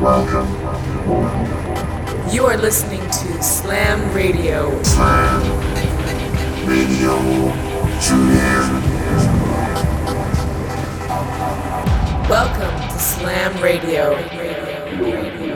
You are listening to Slam Radio. Slam Radio. Welcome to Slam Radio.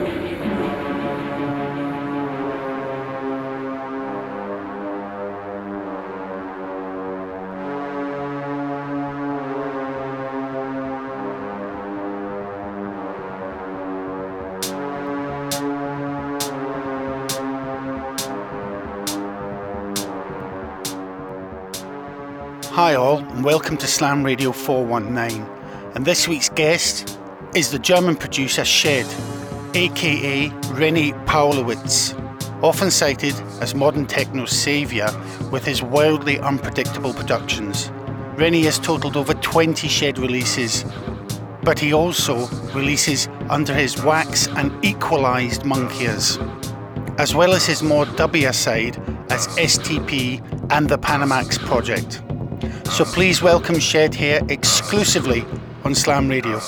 Hi, all, and welcome to Slam Radio 419. And this week's guest is the German producer Shed, aka René Pawlowitz, often cited as modern techno's saviour with his wildly unpredictable productions. Rennie has totaled over 20 Shed releases, but he also releases under his Wax and Equalized Monkeys, as well as his more dubbier side as STP and the Panamax Project. So please welcome Shed here exclusively on Slam Radio.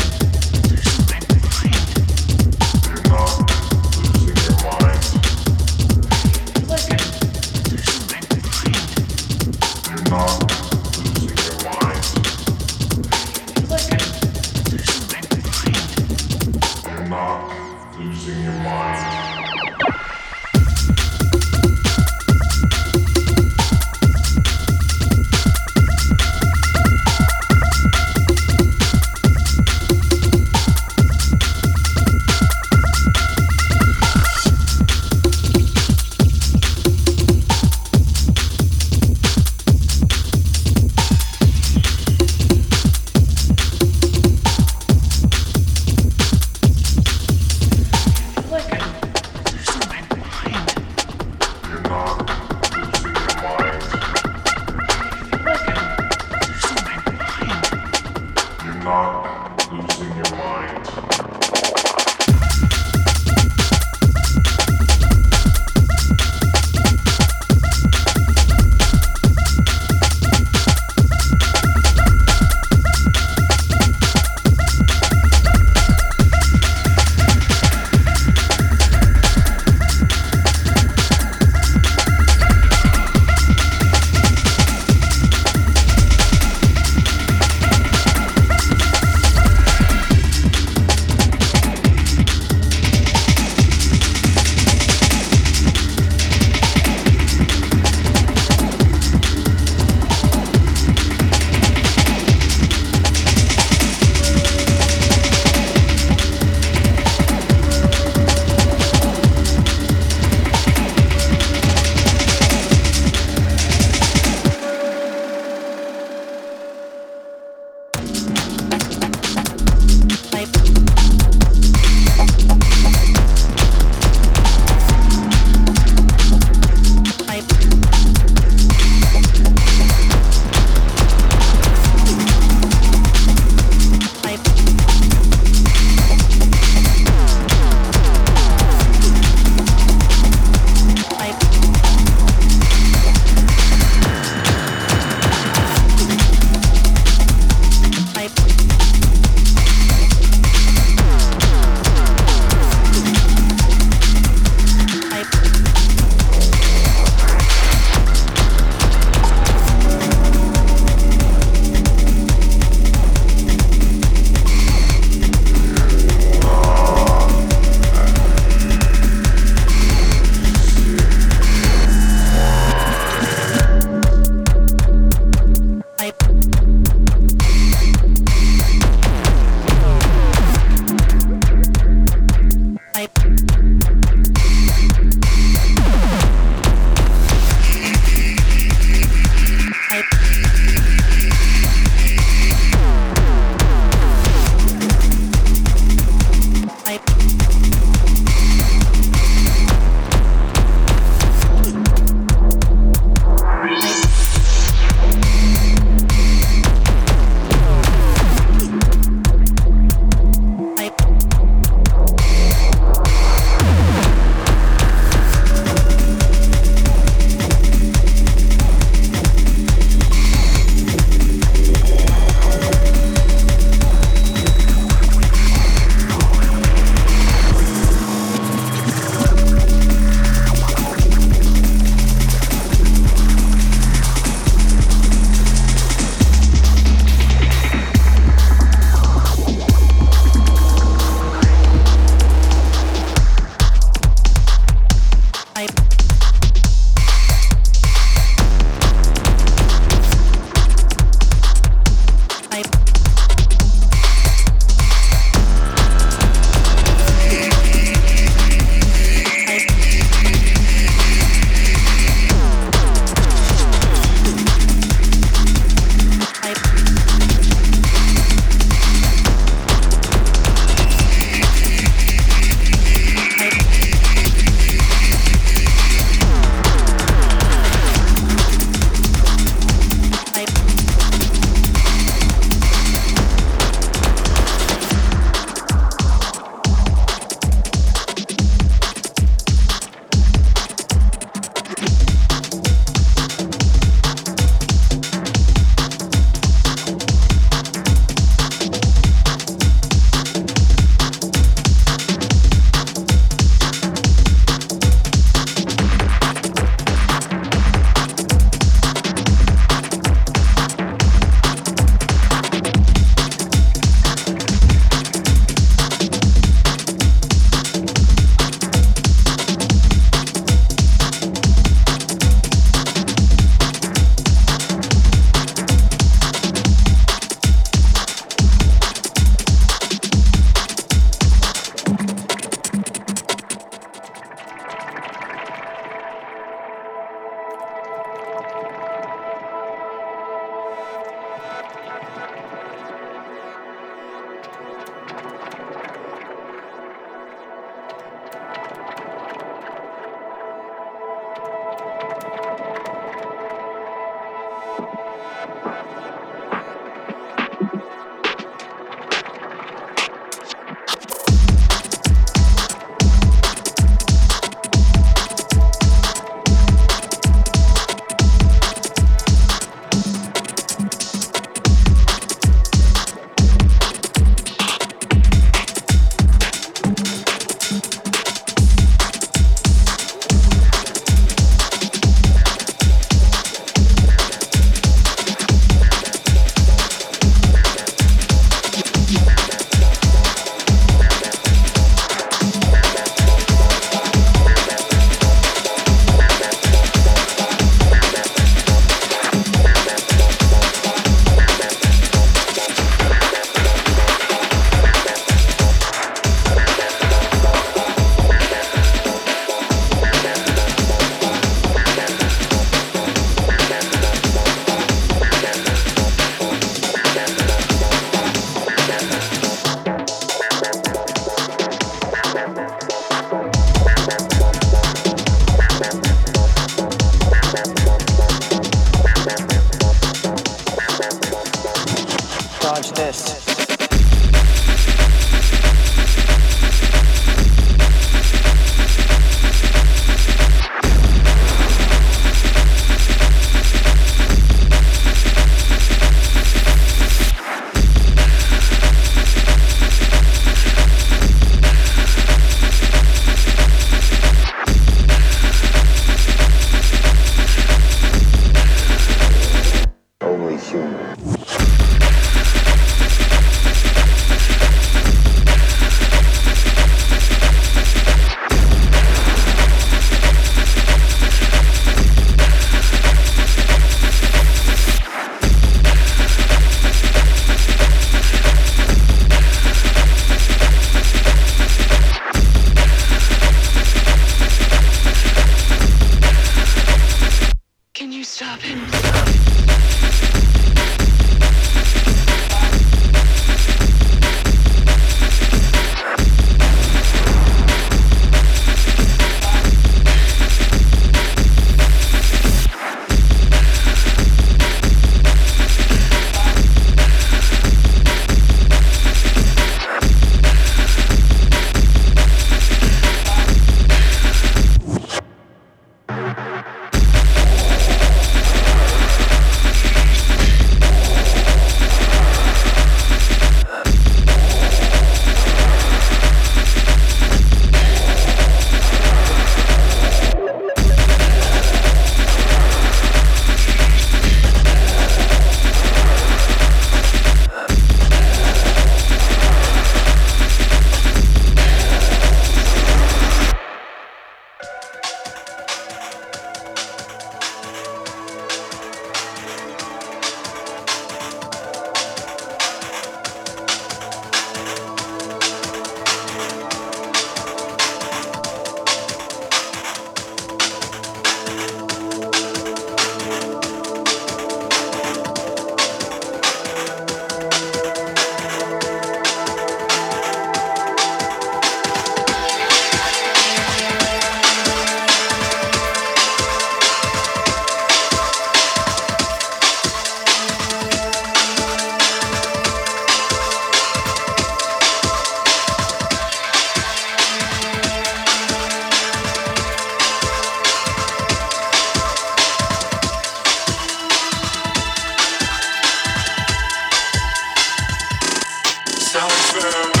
Baby.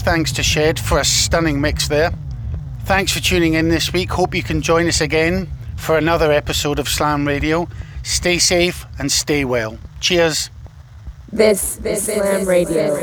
Thanks to Shed for a stunning mix there. Thanks for tuning in this week. Hope you can join us again for another episode of Slam Radio. Stay safe and stay well. Cheers. This, this is Slam Radio.